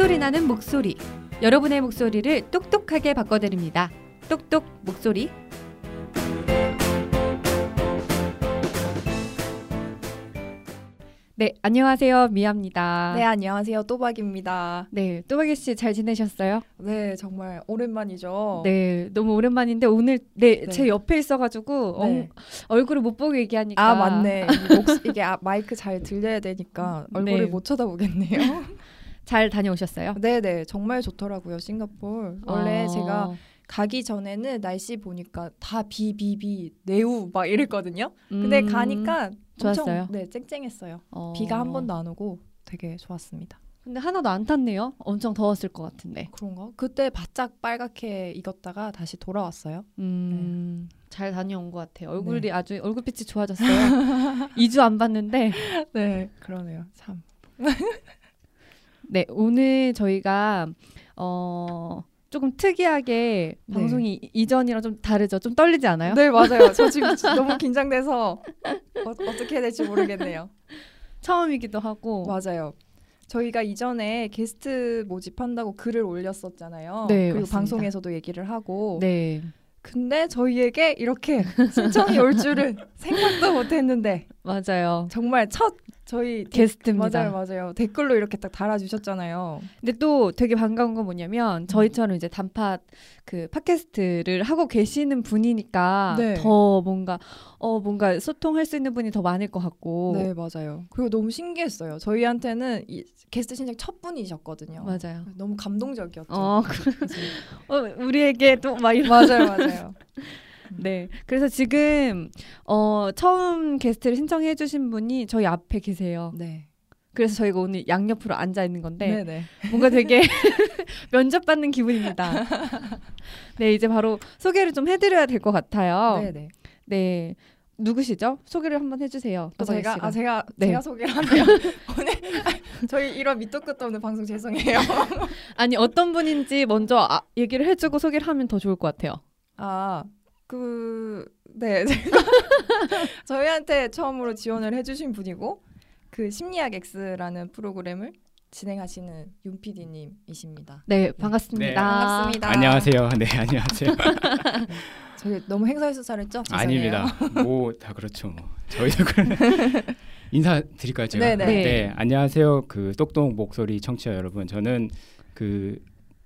톡소리 나는 목소리. 여러분의 목소리를 똑똑하게 바꿔드립니다. 똑똑 목소리. 네, 안녕하세요. 미아입니다. 네, 안녕하세요. 또박입니다. 네, 또박이 씨 잘 지내셨어요? 네, 정말 오랜만이죠. 네, 너무 오랜만인데 오늘 네, 네. 제 옆에 있어가지고 네. 어, 얼굴을 못 보고 얘기하니까 아, 맞네. 이 목, 이게 아, 마이크 잘 들려야 되니까 얼굴을 네. 못 쳐다보겠네요. 잘 다녀오셨어요? 네, 네. 정말 좋더라고요, 싱가폴. 원래 어, 제가 가기 전에는 날씨 보니까 다 비, 비, 비, 내우 막 이랬거든요. 근데 음, 가니까 좋았어요? 엄청 네, 쨍쨍했어요. 어. 비가 한 번도 안 오고 되게 좋았습니다. 근데 하나도 안 탔네요. 엄청 더웠을 것 같은데. 그런가? 그때 바짝 빨갛게 익었다가 다시 돌아왔어요. 음, 잘 다녀온 것 같아요. 얼굴이 네. 아주 얼굴빛이 좋아졌어요. 2주 안 봤는데. 네, 그러네요. 참. 네, 오늘 저희가 어 조금 특이하게 네. 방송이 이전이랑 좀 다르죠. 좀 떨리지 않아요? 네, 맞아요. 저 지금 너무 긴장돼서 어, 어떻게 해야 될지 모르겠네요. 처음이기도 하고. 맞아요. 저희가 이전에 게스트 모집한다고 글을 올렸었잖아요. 네, 그리고 맞습니다. 방송에서도 얘기를 하고. 네, 근데 저희에게 이렇게 신청이 올 줄은 생각도 못 했는데 맞아요. 정말 첫 저희 데- 게스트입니다. 맞아요, 맞아요. 댓글로 이렇게 딱 달아주셨잖아요. 근데 또 되게 반가운 건 뭐냐면 저희처럼 이제 단팟 그 팟캐스트를 하고 계시는 분이니까 네. 더 뭔가 어 뭔가 소통할 수 있는 분이 더 많을 것 같고 네, 맞아요. 그리고 너무 신기했어요. 저희한테는 이 게스트 신청 첫 분이셨거든요. 맞아요. 너무 감동적이었죠. 어, 어, 우리에게 또 막 이런 맞아요, 맞아요. 네. 그래서 지금 어 처음 게스트를 신청해 주신 분이 저희 앞에 계세요. 네. 그래서 저희가 오늘 양옆으로 앉아 있는 건데 네, 네. 뭔가 되게 면접 받는 기분입니다. 네, 이제 바로 소개를 좀 해드려야 될 것 같아요. 네, 네. 네. 누구시죠? 소개를 한번 해주세요. 아, 제가. 아 제가 네. 제가 소개를 하네요. 오늘 아, 저희 이런 밑도 끝도 없는 방송 죄송해요. 아니 어떤 분인지 먼저 아, 얘기를 해주고 소개를 하면 더 좋을 것 같아요. 아, 그, 네. 저희한테 처음으로 지원을 해주신 분이고, 그 심리학 X라는 프로그램을 진행하시는 윤 PD님이십니다. 네, 반갑습니다. 네, 반갑습니다. 안녕하세요. 네, 안녕하세요. 저희 너무 행사의 수사했죠? 아닙니다. 뭐 다 그렇죠. 뭐. 저희도 그 인사 드릴까요, 제가? 네네. 네. 안녕하세요. 그 똑똑 목소리 청취자 여러분. 저는 그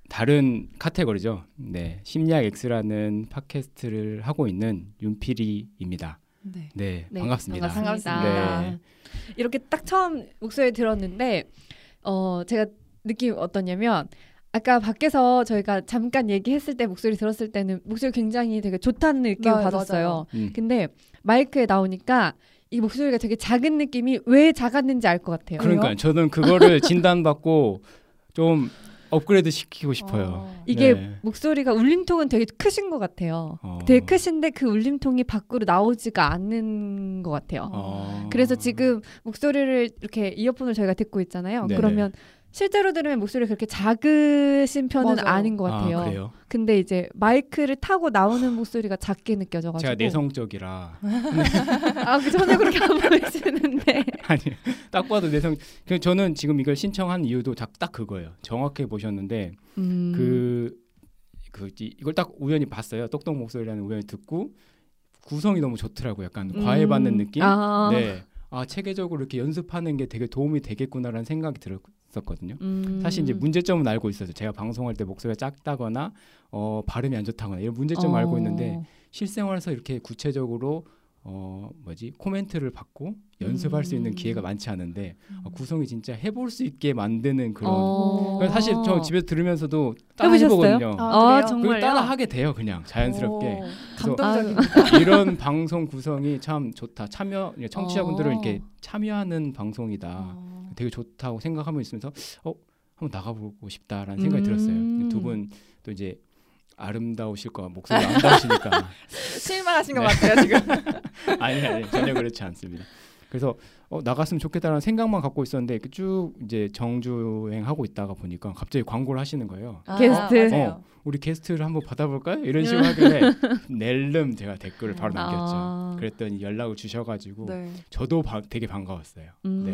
다른 카테고리죠. 네. 심리학 X라는 팟캐스트를 하고 있는 윤필이입니다. 네. 네, 네, 반갑습니다. 반갑습니다. 네. 이렇게 딱 처음 목소리 들었는데 어 제가 느낌이 어떠냐면 아까 밖에서 저희가 잠깐 얘기했을 때 목소리 들었을 때는 목소리 굉장히 되게 좋다는 느낌을 네, 받았어요. 음. 근데 마이크에 나오니까 이 목소리가 되게 작은 느낌이 왜 작았는지 알 것 같아요. 그러니까 저는 그거를 진단받고 좀 업그레이드 시키고 싶어요. 어. 이게 네. 목소리가 울림통은 되게 크신 것 같아요. 어. 되게 크신데 그 울림통이 밖으로 나오지가 않는 것 같아요. 어. 그래서 지금 목소리를 이렇게 이어폰을 저희가 듣고 있잖아요. 네네. 그러면 실제로 들으면 목소리 그렇게 작으신 편은 맞아요. 아닌 것 같아요. 아, 그래요? 근데 이제 마이크를 타고 나오는 목소리가 작게 느껴져가지고 제가 내성적이라 아, 그 전에 그렇게 안 보이시는데 아니 딱 봐도 내성. 그 저는 지금 이걸 신청한 이유도 딱, 딱 그거예요. 정확하게 보셨는데 음, 그, 그 이- 이걸 딱 우연히 봤어요. 똑똑 목소리라는 우연히 듣고 구성이 너무 좋더라고요. 약간 음, 과외받는 느낌. 아, 네. 아 체계적으로 이렇게 연습하는 게 되게 도움이 되겠구나라는 생각이 들었었거든요. 음, 사실 이제 문제점은 알고 있어서 제가 방송할 때 목소리가 작다거나 어, 발음이 안 좋다거나 이런 문제점 을 알고 있는데 어, 실생활에서 이렇게 구체적으로 어 뭐지 코멘트를 받고 연습할 수 있는 음. 기회가 많지 않은데 어, 구성이 진짜 해볼 수 있게 만드는 그런 어. 사실 저 집에서 들으면서 따라? 해보거든요. 아, 아? 그걸 따라 하게 돼요 그냥 자연스럽게 감동적입니다. 이런 방송 구성이 참 좋다 참여 청취자분들은 어. 이렇게 참여하는 방송이다 어. 되게 좋다고 생각하고 있으면서 어 한번 나가보고 싶다라는 생각이 음. 들었어요 두 분 또 이제 아름다우실 거 목소리 아름다우시니까 실망하신 것 네. 같아요, 지금. 아니 아니 전혀 그렇지 않습니다. 그래서 어, 나갔으면 좋겠다는 생각만 갖고 있었는데 그쭉 이제 정주행 하고 있다가 보니까 갑자기 광고를 하시는 거예요. 게스트. 맞아요. 어, 우리 게스트를 한번 받아볼까요? 이런 식으로 하길래 낼름 제가 댓글을 바로 남겼죠. 아. 그랬더니 연락을 주셔가지고 네. 저도 바- 되게 반가웠어요. 음.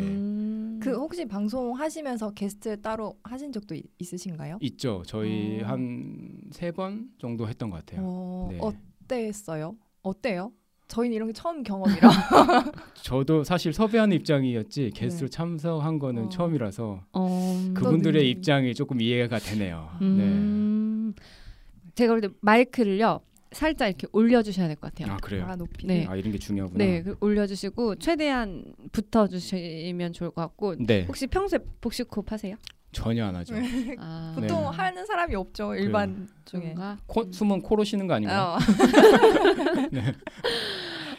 그 혹시 방송 하시면서 게스트 따로 하신 적도 이- 있으신가요? 있죠. 저희 어. 한세 번 정도 했던 것 같아요. 어, 네. 어땠어요? 어때요? 저희는 이런 게 처음 경험이라. 저도 사실 섭외하는 입장이었지 게스트로 네. 참석한 거는 어. 처음이라서 어, 그분들의 네. 입장이 조금 이해가 되네요. 네. 음, 제가 볼 때 마이크를요 살짝 이렇게 올려주셔야 될 것 같아요. 아 그래요. 아 높이. 네. 아 이런 게 중요하구나. 네, 그 올려주시고 최대한 붙어주시면 좋을 것 같고 네, 혹시 평소에 복식호흡 하세요? 전혀 안 하죠. 아, 보통 네. 하는 사람이 없죠 일반 중에. 코, 숨은 코로 쉬는 거 아닌가요? 어.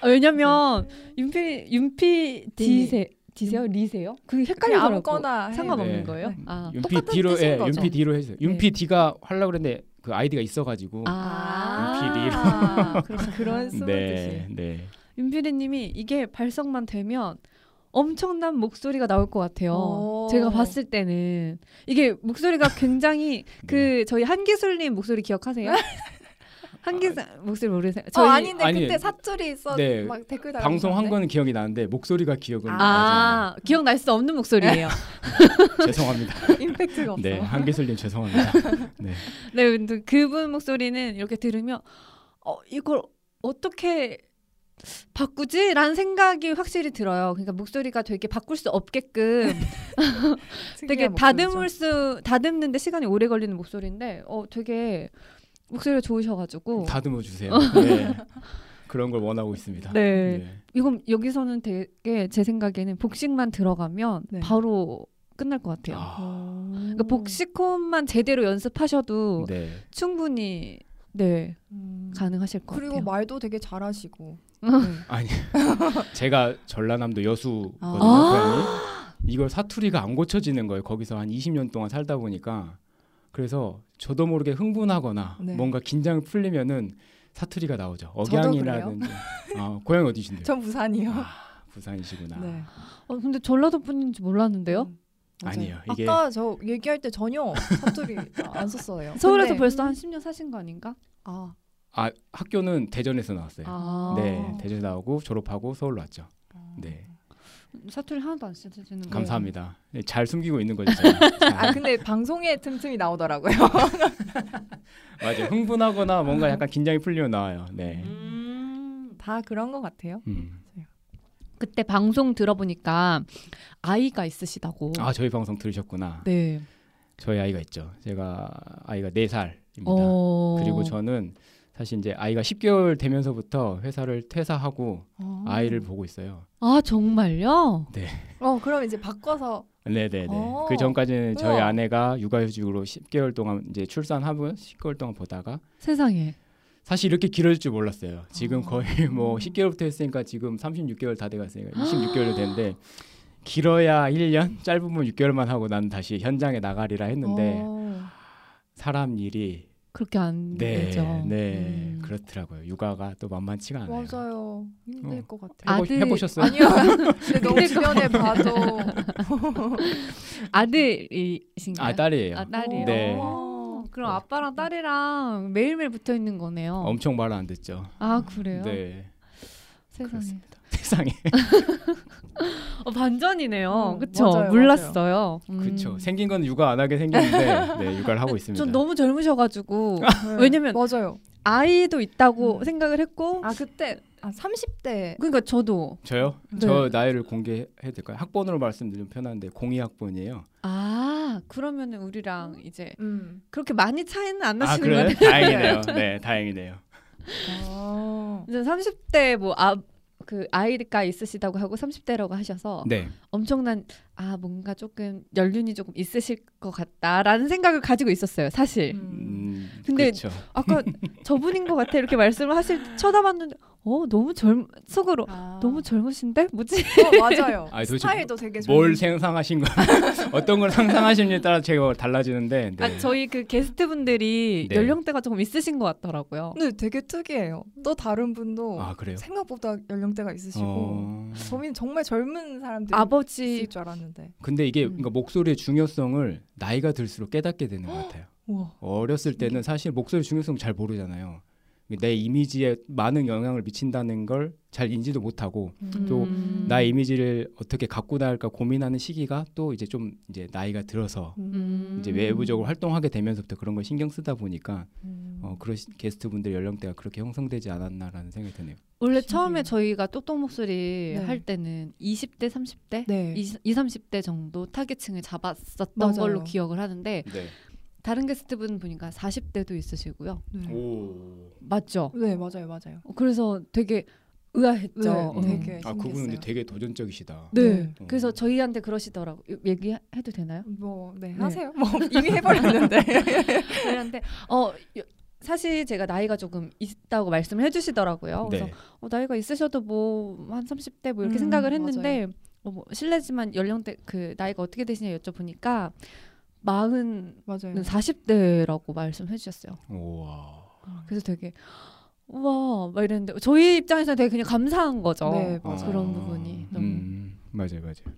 아, 왜냐면 윤피 윤피 디세 디세요 리세요? 그냥 헷갈리더라고. 아무거나 해요. 상관없는 네. 거예요? 네. 아, 윤피 뜻인 예, 거죠. 윤피 뒤로 해주세요. 윤피 D가 하려고 그랬는데 그 아이디가 있어가지고 아, 그렇구나. 그런 숨은 네, 뜻이. 네. 윤피디님이 이게 발성만 되면 엄청난 목소리가 나올 것 같아요. 오. 제가 봤을 때는 이게 목소리가 굉장히 네. 그 저희 한기술님 목소리 기억하세요? 한기술 목소리 모르세요? 어 아닌데 아니, 그때 사투리 있어 네. 막 댓글 달고 방송 한 거는 기억이 나는데 목소리가 기억은 나지 아, 기억날 수 없는 목소리예요. 죄송합니다. 임팩트가 없어. 네, 한기술님 죄송합니다. 네. 네, 근데 그분 목소리는 이렇게 들으면 어 이걸 어떻게 바꾸지?라는 생각이 확실히 들어요. 그러니까 목소리가 되게 바꿀 수 없게끔 되게 다듬을 목소리죠. 수 다듬는데 시간이 오래 걸리는 목소리인데 어 되게 목소리가 좋으셔가지고 다듬어 주세요. 네. 그런 걸 원하고 있습니다. 네. 이건 여기서는 되게 제 생각에는 복식만 들어가면 네. 바로 끝날 것 같아요. 아, 어. 그러니까 복식호흡만 제대로 연습하셔도 네. 충분히 네 음. 가능하실 것 그리고 같아요. 말도 되게 잘하시고. 네. 아니 제가 전라남도 여수거든요. 아. 이걸 사투리가 안 고쳐지는 거예요. 거기서 한 20년 동안 살다 보니까 그래서 저도 모르게 흥분하거나 네. 뭔가 긴장이 풀리면은 사투리가 나오죠. 억양이라든지. 아, 고향 어디신데요? 전 부산이요. 아, 부산이시구나. 네. 어, 근데 전라도 분인지 몰랐는데요. 음. 아니에요. 이게 아까 저 얘기할 때 전혀 사투리 안 썼어요. 서울에서 근데- 벌써 한 10년 사신 거 아닌가? 아, 아, 학교는 대전에서 나왔어요. 아. 네, 대전 나오고 졸업하고 서울로 왔죠. 아. 네. 사투리 하나도 안 쓰시는 거예요. 감사합니다. 네, 잘 숨기고 있는 거죠. 아 근데 방송에 틈틈이 나오더라고요. 맞아요. 흥분하거나 뭔가 약간 긴장이 풀리면 나와요. 네. 음, 다 그런 것 같아요. 음. 그때 방송 들어보니까 아이가 있으시다고. 아, 저희 방송 들으셨구나. 네. 저희 아이가 있죠. 제가 아이가 4살입니다. 어. 그리고 저는 사실 이제 아이가 10개월 되면서부터 회사를 퇴사하고 어. 아이를 보고 있어요. 아 정말요? 어 그럼 이제 바꿔서 네네네. 어. 그 전까지는 저희 우와. 아내가 육아휴직으로 10개월 동안 이제 출산하고 10개월 동안 보다가 세상에. 사실 이렇게 길어질 줄 몰랐어요. 지금 어. 거의 뭐 10개월부터 했으니까 지금 36개월 다 돼갔으니까 26개월 됐는데 길어야 1년, 짧으면 6개월만 하고 난 다시 현장에 나가리라 했는데 어. 사람 일이 그렇게 안 네, 되죠. 네 음. 그렇더라고요. 육아가 또 만만치가 않아요. 맞아요. 힘들 어. 것 같아요. 해보, 아들- 해보셨어요? 아니요. 근데 너무 주변에 봐도 아들이신가요? 아 딸이에요. 아, 딸이에요. 네. 어, 그럼 아빠랑 딸이랑 매일매일 붙어 있는 거네요. 엄청 말 안 듣죠. 아 그래요? 네, 세상에. 그렇습니다. 세상에. 어, 반전이네요. 음, 그쵸? 맞아요, 몰랐어요. 음. 그렇죠. 생긴 건 육아 안 하게 생겼는데 네, 육아를 하고 있습니다. 전 너무 젊으셔가지고 네. 왜냐면 맞아요. 아이도 있다고 음. 생각을 했고 아 그때 아 30대 그러니까 저도 저요? 네. 저 나이를 공개해도 될까요? 학번으로 말씀드리면 편한데 02학번이에요. 아 그러면은 우리랑 이제 음. 그렇게 많이 차이는 안아 나시는? 것 같아요. 다행이네요. 네, 다행이네요. 아. 이제 30대 뭐 아 그 아이가 있으시다고 하고 30대라고 하셔서 네. 엄청난 아 뭔가 조금 연륜이 조금 있으실 것 같다라는 생각을 가지고 있었어요 사실. 음. 음, 근데 그렇죠. 아까 저분인 것 같아 이렇게 말씀을 하실 때 쳐다봤는데 어 너무 젊 속으로 아. 너무 젊으신데 뭐지? 어, 맞아요. 아니, 스타일도 되게 뭘 상상하신 거 어떤 걸 상상하시느냐에 따라 제가 달라지는데 네. 아 저희 그 게스트 분들이 네. 연령대가 조금 있으신 것 같더라고요. 근데 되게 특이해요. 또 다른 분도 아 그래요? 생각보다 연령대가 있으시고 어... 저희는 정말 젊은 사람들이 아버지 줄 알았는데. 근데 이게 음. 그러니까 목소리의 중요성을 나이가 들수록 깨닫게 되는 것 같아요. 우와. 어렸을 때는 사실 목소리 중요성 잘 모르잖아요. 내 이미지에 많은 영향을 미친다는 걸 잘 인지도 못하고 또 음. 나의 이미지를 어떻게 갖고 나갈까 고민하는 시기가 또 이제 좀 이제 나이가 들어서 음. 이제 외부적으로 활동하게 되면서부터 그런 걸 신경 쓰다 보니까 음. 어, 그런 게스트분들 연령대가 그렇게 형성되지 않았나라는 생각이 드네요. 원래 신기해요. 처음에 저희가 똑똑 목소리 네. 할 때는 20대, 30대, 네. 20, 30대 정도 타겟층을 잡았었던 맞아요. 걸로 기억을 하는데 네. 다른 게스트분 보니까 40대도 있으시고요. 네. 오. 맞죠? 네 맞아요 맞아요. 어, 그래서 되게 의아했죠. 네, 음. 되게 아 그분은 근데. 되게 도전적이시다. 네. 네. 그래서 저희한테 그러시더라고. 요- 얘기해도 되나요? 뭐네 네. 하세요. 뭐 이미 해버렸는데. 저희한테 어 요- 사실 제가 나이가 조금 있다고 말씀을 해주시더라고요. 그래서 네. 어, 나이가 있으셔도 뭐 한 30대 뭐 이렇게 음, 생각을 했는데 어, 뭐 실례지만 연령대 그 나이가 어떻게 되시냐 여쭤보니까 마흔 맞아요. 는 40대라고 말씀해 주셨어요. 우와. 그래서 되게 우와 막 이랬는데 저희 입장에서는 되게 그냥 감사한 거죠. 네, 어, 맞아요. 그런 부분이 너무 음, 맞아요, 맞아요.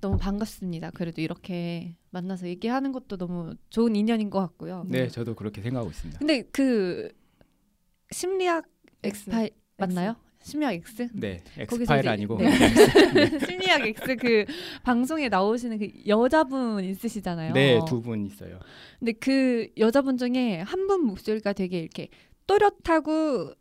너무 반갑습니다. 그래도 이렇게 만나서 얘기하는 것도 너무 좋은 인연인 것 같고요. 네, 저도 그렇게 생각하고 있습니다. 근데 그 심리학 X. 엑스파일 맞나요? 심리학 X? 네, 엑스파일 이제- 아니고 네. 심리학 X 그 방송에 나오시는 그 여자분 있으시잖아요. 네, 두 분 있어요. 근데 그 여자분 중에 한 분 목소리가 되게 이렇게 또렷하고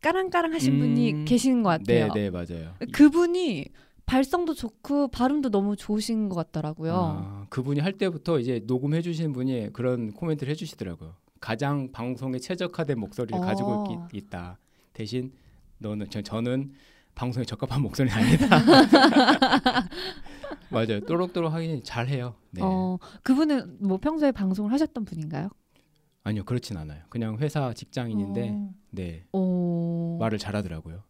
까랑까랑하신 음, 분이 계시는 것 같아요. 네, 네, 맞아요. 그분이 발성도 좋고 발음도 너무 좋으신 것 같더라고요. 아, 그분이 할 때부터 이제 녹음해 주신 분이 그런 코멘트를 해 주시더라고요. 가장 방송에 최적화된 목소리를 어. 가지고 있, 다 대신 너는 저, 저는 방송에 적합한 목소리는 아니다. 맞아요. 또록또록하게 잘해요. 네. 어, 그분은 뭐 평소에 방송을 하셨던 분인가요? 아니요, 그렇진 않아요. 그냥 회사 직장인인데 어. 네. 어, 말을 잘하더라고요.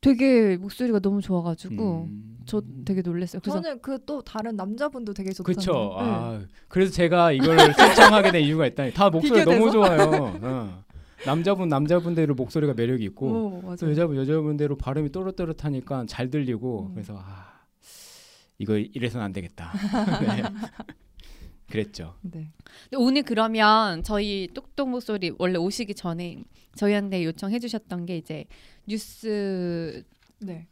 되게 목소리가 너무 좋아가지고 음. 저 되게 놀랐어요. 그래서 저는 그 또 다른 남자분도 되게 좋던데. 그쵸. 네. 아, 그래서 제가 이거를 신청하게 된 이유가 있다니. 다 목소리 너무? 좋아요. 어. 남자분 남자분대로 목소리가 매력이 있고 오, 또. 여자분 여자분대로 발음이 또렷또렷하니까 잘 들리고 음. 그래서 아 이거 이래서는 안 되겠다. 네. 그랬죠. 네. 근데 오늘 그러면 저희 똑똑 목소리 원래 오시기 전에 저희한테 요청해 주셨던 게 이제 뉴스랑 네.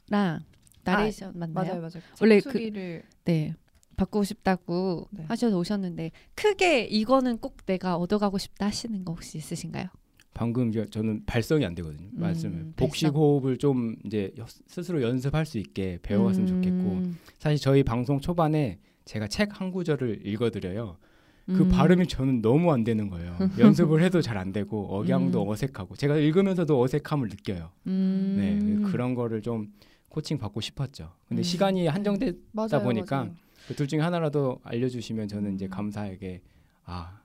나레이션 맞나요? 맞아요, 맞아요. 원래 그- 네. 바꾸고 싶다고 네. 하셔서 오셨는데 크게 이거는 꼭 내가 얻어가고 싶다 하시는 거 혹시 있으신가요? 방금 저는 발성이 안 되거든요. 음, 말씀을 발성. 복식 호흡을 좀 이제 여- 스스로 연습할 수 있게 배워갔으면 좋겠고 음, 사실 저희 방송 초반에 제가 책 한 구절을 읽어드려요. 그 음. 발음이 저는 너무 안 되는 거예요. 연습을 해도 잘 안 되고 억양도 음. 어색하고 제가 읽으면서도 어색함을 느껴요. 음. 네 그런 거를 좀 코칭 받고 싶었죠. 근데 음. 시간이 한정돼 맞아요, 보니까. 그 둘 중에 하나라도 알려주시면 저는 이제 음. 감사하게 아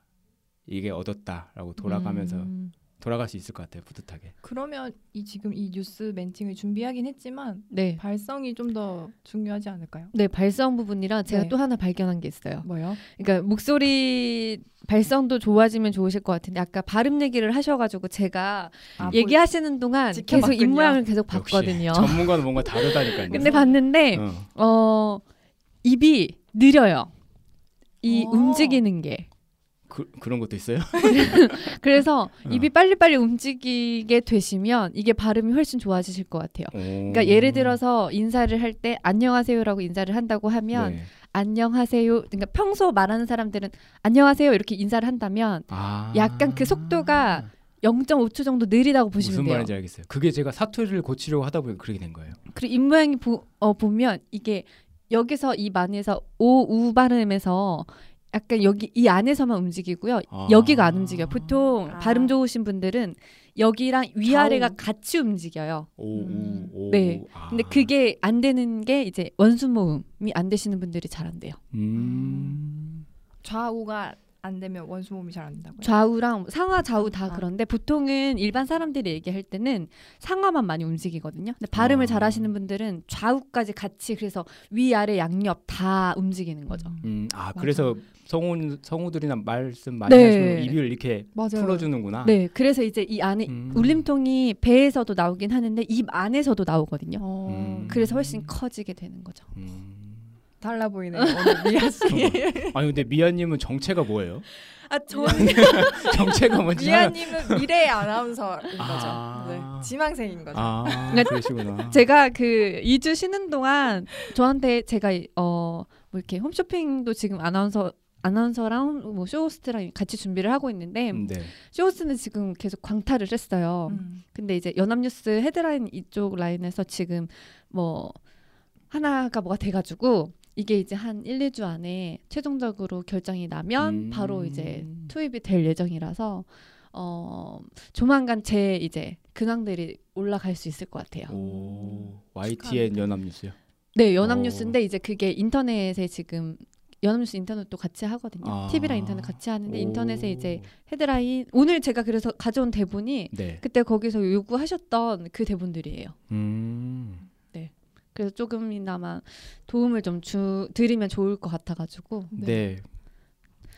이게 얻었다라고 돌아가면서 음. 돌아갈 수 있을 것 같아요. 뿌듯하게. 그러면 이 지금 이 뉴스 멘팅을 준비하긴 했지만 네. 발성이 좀 더 중요하지 않을까요? 네 발성 부분이랑 제가 네. 또 하나 발견한 게 있어요. 뭐요? 그러니까 목소리 발성도 좋아지면 좋으실 것 같은데 아까 발음 얘기를 하셔가지고 제가 아, 얘기하시는 동안 계속 지켜봤군요. 입 모양을 계속 봤거든요. 전문가는 뭔가 다르다니까요. 근데 봤는데 어. 어 입이 느려요. 이 어. 움직이는 게 그, 그런 것도 있어요? 그래서 어. 입이 빨리빨리 움직이게 되시면 이게 발음이 훨씬 좋아지실 것 같아요. 그러니까 오. 예를 들어서 인사를 할 때 안녕하세요라고 인사를 한다고 하면 네. 안녕하세요. 그러니까 평소 말하는 사람들은 안녕하세요 이렇게 인사를 한다면 아. 약간 그 속도가 0.5초 정도 느리다고 보시면 무슨 돼요. 말인지 알겠어요. 그게 제가 사투리를 고치려고 하다 보니 그렇게 된 거예요. 그리고 입 모양이 보, 어, 보면 이게 여기서 입 안에서 오 우 발음에서 약간 여기 이 안에서만 움직이고요. 아. 여기가 안 움직여요. 보통 아. 발음 좋으신 분들은 여기랑 위아래가 좌우. 같이 움직여요. 오, 음. 오, 오. 네. 아. 근데 그게 안 되는 게 이제 원수 모음이 안 되시는 분들이 잘 안 돼요. 음. 좌우가 안 되면 원수 몸이 잘 안 된다고요? 좌우랑 상하 좌우 다 아. 그런데 보통은 일반 사람들이 얘기할 때는 상하만 많이 움직이거든요. 근데 발음을 아. 잘하시는 분들은 좌우까지 같이 그래서 위 아래 양옆 다 움직이는 거죠. 음, 아 맞아. 그래서 성우 성우들이나 말씀 많이 네. 하시면 입을 이렇게 맞아요. 풀어주는구나. 네, 그래서 이제 이 안에 음. 울림통이 배에서도 나오긴 하는데 입 안에서도 나오거든요. 어, 음. 그래서 훨씬 커지게 되는 거죠. 음. 달라 보이네요. 오늘 미아 씨. 아니 근데 미아님은 정체가 뭐예요? 아, 저 정체가 뭔지 미아님은 미래의 아나운서인 거죠. 아. 네. 지망생인 거죠. 아 네. 그러시구나. 제가 그 2주 쉬는 동안 저한테 제가 어뭐 이렇게 홈쇼핑도 지금 아나운서 아나운서랑 뭐 쇼호스트랑 같이 준비를 하고 있는데 음, 네. 쇼호스트는 지금 계속 광탈을 했어요. 음. 근데 이제 연합뉴스 헤드라인 이쪽 라인에서 지금 뭐 하나가 뭐가 돼가지고 이게 이제 한 1, 2주 안에 최종적으로 결정이 나면 음. 바로 이제 투입이 될 예정이라서 어 조만간 제 이제 근황들이 올라갈 수 있을 것 같아요. 오 YTN 연합뉴스요. 네, 오. 연합뉴스인데 이제 그게 인터넷에 지금 연합뉴스 인터넷도 같이 하거든요. 아. TV랑 인터넷 같이 하는데 오. 인터넷에 이제 헤드라인 오늘 제가 그래서 가져온 대본이 네. 그때 거기서 요구하셨던 그 대본들이에요. 음. 그래서 조금이나마 도움을 좀 주, 드리면 좋을 것 같아가지고. 네.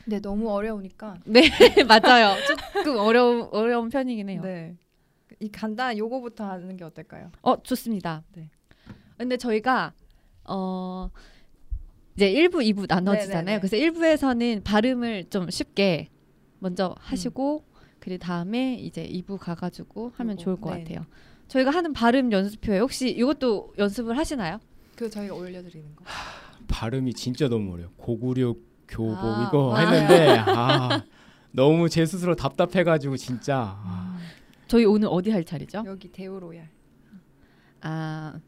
네, 너무 어려우니까. 네, 맞아요. 조금 어려운 어려운 편이긴 해요. 네. 이 간단 요거부터 하는 게 어떨까요? 어, 좋습니다. 네. 근데 저희가 어 이제 1부, 2부 나눠지잖아요. 네네네. 그래서 1부에서는 발음을 좀 쉽게 먼저 하시고 그리고 다음에 이제 2부 가가지고 하면 요거, 좋을 것 네. 같아요. 저희가 하는 발음 연습표에 혹시 이것도 연습을 하시나요? 그 저희가 올려드리는 거. 발음이 진짜 너무 어려요. 고구려 교복 아, 이거 맞아요. 했는데 아 너무 제 스스로 답답해가지고 진짜 아, 저희 오늘 어디 할 차례죠? 여기 대우 로얄. 아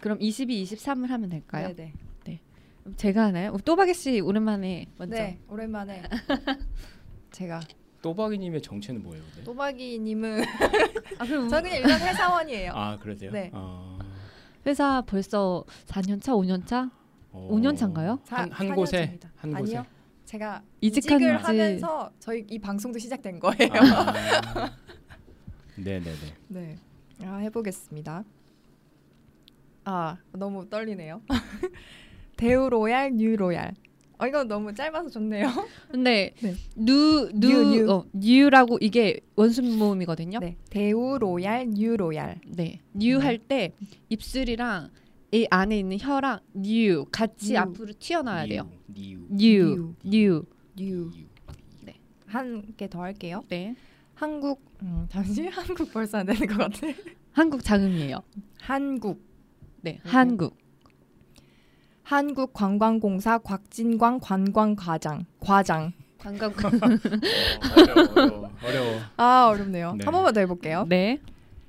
그럼 22, 23을 하면 될까요? 네, 네. 그럼 제가 하나요? 또박이 씨 오랜만에 먼저. 네, 오랜만에 제가 또박이님의 정체는 뭐예요? 근데? 또박이님은 아 그럼 저는 그냥 일반 회사원이에요. 아 그러세요? 네. 아, 회사 벌써 4년 차, 5년 차? 어, 5년 차인가요? 한, 사- 한사 곳에. 한 곳에 아니요. 제가 이직한 이직을 지- 하면서 저희 이 방송도 시작된 거예요. 아, 네네네. 네. 아, 해보겠습니다. 아, 너무 떨리네요. 대우 로얄, 뉴 로얄. 어, 이거 너무 짧아서 좋네요. 근데 네. 누, 누, 뉴, 뉴. 어, 뉴라고 이게 원순 모음이거든요. 네. 대우 로얄, 뉴 로얄. 네. 뉴 할 때 입술이랑 이 안에 있는 혀랑 뉴 같이 뉴. 앞으로 튀어나와야 돼요. 뉴. 뉴, 뉴. 뉴. 네. 한 개 더 할게요. 네. 한국 음, 잠시 한국 벌써 안 되는 것 같아. 한국 장음이에요. 한국 네. 음. 한국. 한국관광공사 곽진광 관광과장 과장. 관광. 어려워, 어려워, 어려워. 아 어렵네요. 네. 한 번만 더 해볼게요. 네.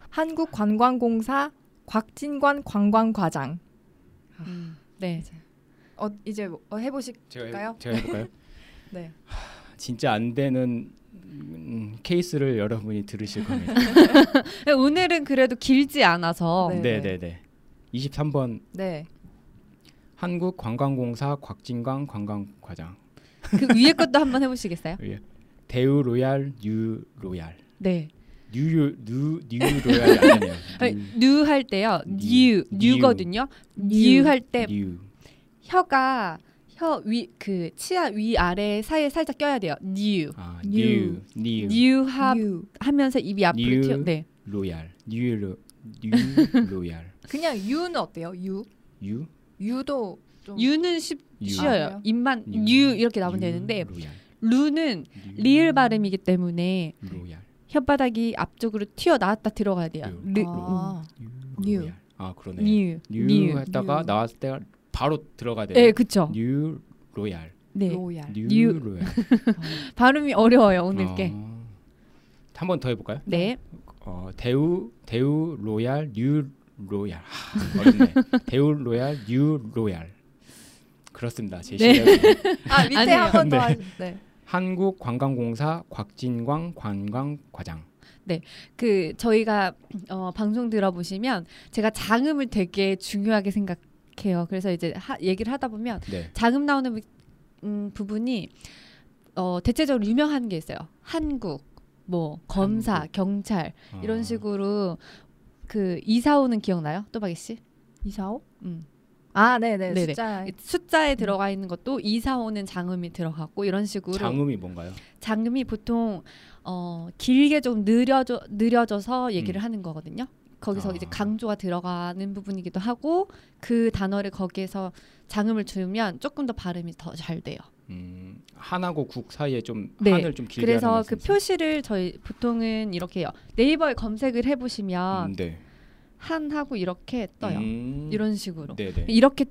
한국관광공사 곽진관 관광과장. 음, 네. 어 이제 뭐, 어, 해보실 제가 볼까요? 해, 제가 해 볼까요? 네. 진짜 안 되는 음, 케이스를 여러분이 들으실 겁니다. 오늘은 그래도 길지 않아서 네. 네네네. 23번 네. 한국관광공사 곽진광 관광과장 그 위에 것도 한번 해보시겠어요? 예. 대우 로얄 뉴 로얄 네. 뉴, 뉴, 뉴 로얄이 아니네요. 뉴할 때요. 뉴, 뉴. 뉴거든요. 뉴. 뉴할때 뉴. 혀가 혀 위 그 치아 위 아래 사이에 살짝 껴야 돼요. 뉴. 아, 뉴. 뉴, 뉴, 뉴 하, 뉴. 하면서 입이 앞으로 뉴. 튀어. 네. 로얄, 뉴, 로, 뉴 로얄, 그냥 유는 어때요? 유. 유, 유도 좀 유는 쉽, 유. 쉬어요. 아? 입만 뉴. 뉴 이렇게 나오면 뉴 되는데 로얄, 루는 뉴 리을 발음이기 때문에 로얄, 혓바닥이 앞쪽으로 튀어 나왔다 들어가야 돼요. 뉴. 르, 아. 뉴. 아 그러네. 뉴. 뉴, 뉴. 했다가 뉴. 나왔을 때 바로 들어가야 돼. 네, 그쵸. 뉴 로얄, 네. 로얄. 뉴, 뉴. 로얄. 발음이 어려워요, 오늘 게. 어, 한번 더 해볼까요? 네. 어, 대우 대우 로얄 뉴 로얄 하, 어렵네. 대우 로얄 뉴 로얄 그렇습니다. 제 네. 실력이 아 밑에. 한 번 더. 네. 하- 네. 한국관광공사 곽진광 관광과장. 그 저희가 어, 방송 들어보시면 제가 장음을 되게 중요하게 생각해요. 그래서 이제 하, 얘기를 하다 보면 네. 장음 나오는 부- 음, 부분이 어, 대체적으로 유명한 게 있어요. 한국, 뭐 검사, 한국. 경찰 어, 이런 식으로 그 이사오는 기억나요, 또박이 씨? 이사오? 음. 아 네네 네네. 숫자. 숫자에 들어가 있는 것도 이사오는 장음이 들어갔고 이런 식으로 장음이 뭔가요? 장음이 보통 어, 길게 좀 느려져 느려져서 얘기를 음. 하는 거거든요. 거기서 아. 이제 강조가 들어가는 부분이기도 하고 그 단어를 거기에서 장음을 주면 조금 더 발음이 더 잘 돼요. 음, 한하고 국 사이에 좀 네, 한을 좀 길게 그래서 그? 표시를 저희 보통은 이렇게요. 네이버에 검색을 해보시면 음, 네. 한하고 이렇게 떠요. 음, 이런 식으로 네네. 이렇게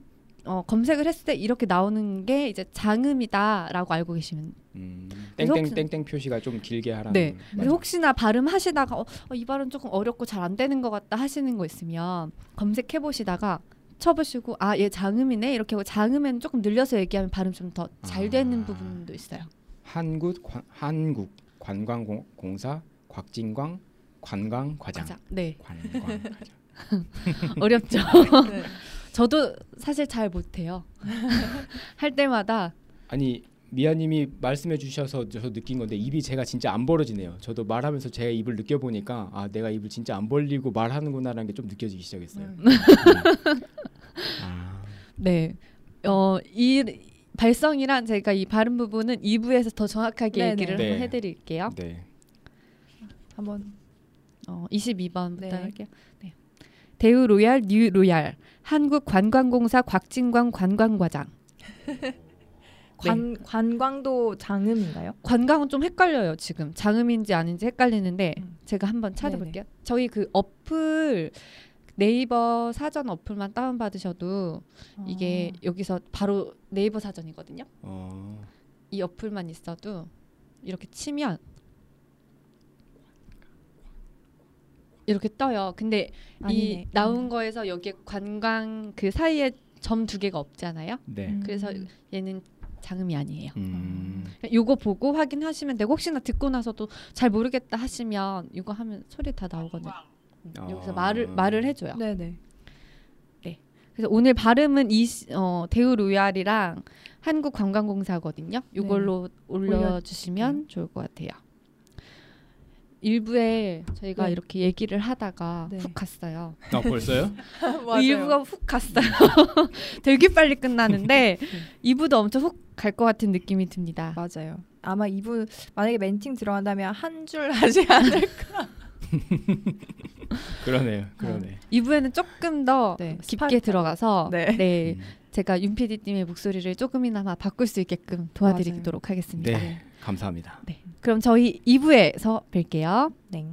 어, 검색을 했을 때 이렇게 나오는 게 이제 장음이다라고 알고 계시면 음, 그래서 땡땡 혹시- 땡땡 표시가 좀 길게 하라는. 네. 그래서 혹시나 발음 하시다가 어, 어, 이 발음 조금 어렵고 잘 안 되는 것 같다 하시는 거 있으면 검색해 보시다가 쳐보시고 아 얘 장음이네 이렇게 하고 장음에는 조금 늘려서 얘기하면 발음 좀 더 잘 되는 아. 부분도 있어요. 한국 관, 한국 관광공사 곽진광 관광과장. 과장. 네 관광과장. 어렵죠. 네. 저도 사실 잘 못해요. 할 때마다 아니 미아님이 말씀해 주셔서 저 느낀 건데 입이 제가 진짜 안 벌어지네요. 저도 말하면서 제가 입을 느껴 보니까 아 내가 입을 진짜 안 벌리고 말하는구나라는 게 좀 느껴지기 시작했어요. 음. 아, 네. 어, 이 발성이란 제가 이 발음 부분은 2부에서 더 정확하게 네네. 얘기를 네. 한번 해드릴게요. 네. 한번 어, 22번부터 네. 할게요. 네. 대우 로얄 뉴 로얄 한국 관광공사 곽진광 관광과장. 관 관광도 장음인가요? 관광은 좀 헷갈려요 지금 장음인지 아닌지 헷갈리는데 음. 제가 한번 찾아볼게요. 저희 그 어플 네이버 사전 어플만 다운 받으셔도 이게 아. 여기서 바로 네이버 사전이거든요. 어, 이 어플만 있어도 이렇게 치면 이렇게 떠요. 근데 아니네. 이 나온 거에서 여기에 관광 그 사이에 점 두 개가 없잖아요. 네. 음. 그래서 얘는 장음이 아니에요. 음, 요거 보고 확인하시면 되고 혹시나 듣고 나서도 잘 모르겠다 하시면 이거 하면 소리 다 나오거든요. 음, 여기서 아. 말을 말을 해줘요. 네네. 그래서 오늘 발음은 이 시- 어, 대우 로얄이랑 한국관광공사거든요. 이걸로 올려주시면 좋을 것 같아요. 일부에 저희가 네. 이렇게 얘기를 하다가 네. 훅 갔어요. 아 벌써요? 일부가 훅 갔어요. 되게 빨리 끝나는데 2부도 엄청 훅 갈 것 같은 느낌이 듭니다. 맞아요. 아마 이분 만약에 멘팅 들어간다면 한 줄 하지 않을 그러네요. 그러네. 2부에는 조금 더 네, 깊게. 들어가서 네. 네, 음, 제가 윤 PD님의 목소리를 조금이나마 바꿀 수 있게끔 도와드리도록 하겠습니다. 네, 감사합니다. 네. 그럼 저희 2부에서 뵐게요. 네.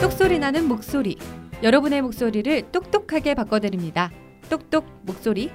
똑소리 나는 목소리. 여러분의 목소리를 똑똑하게 바꿔드립니다. 똑똑 목소리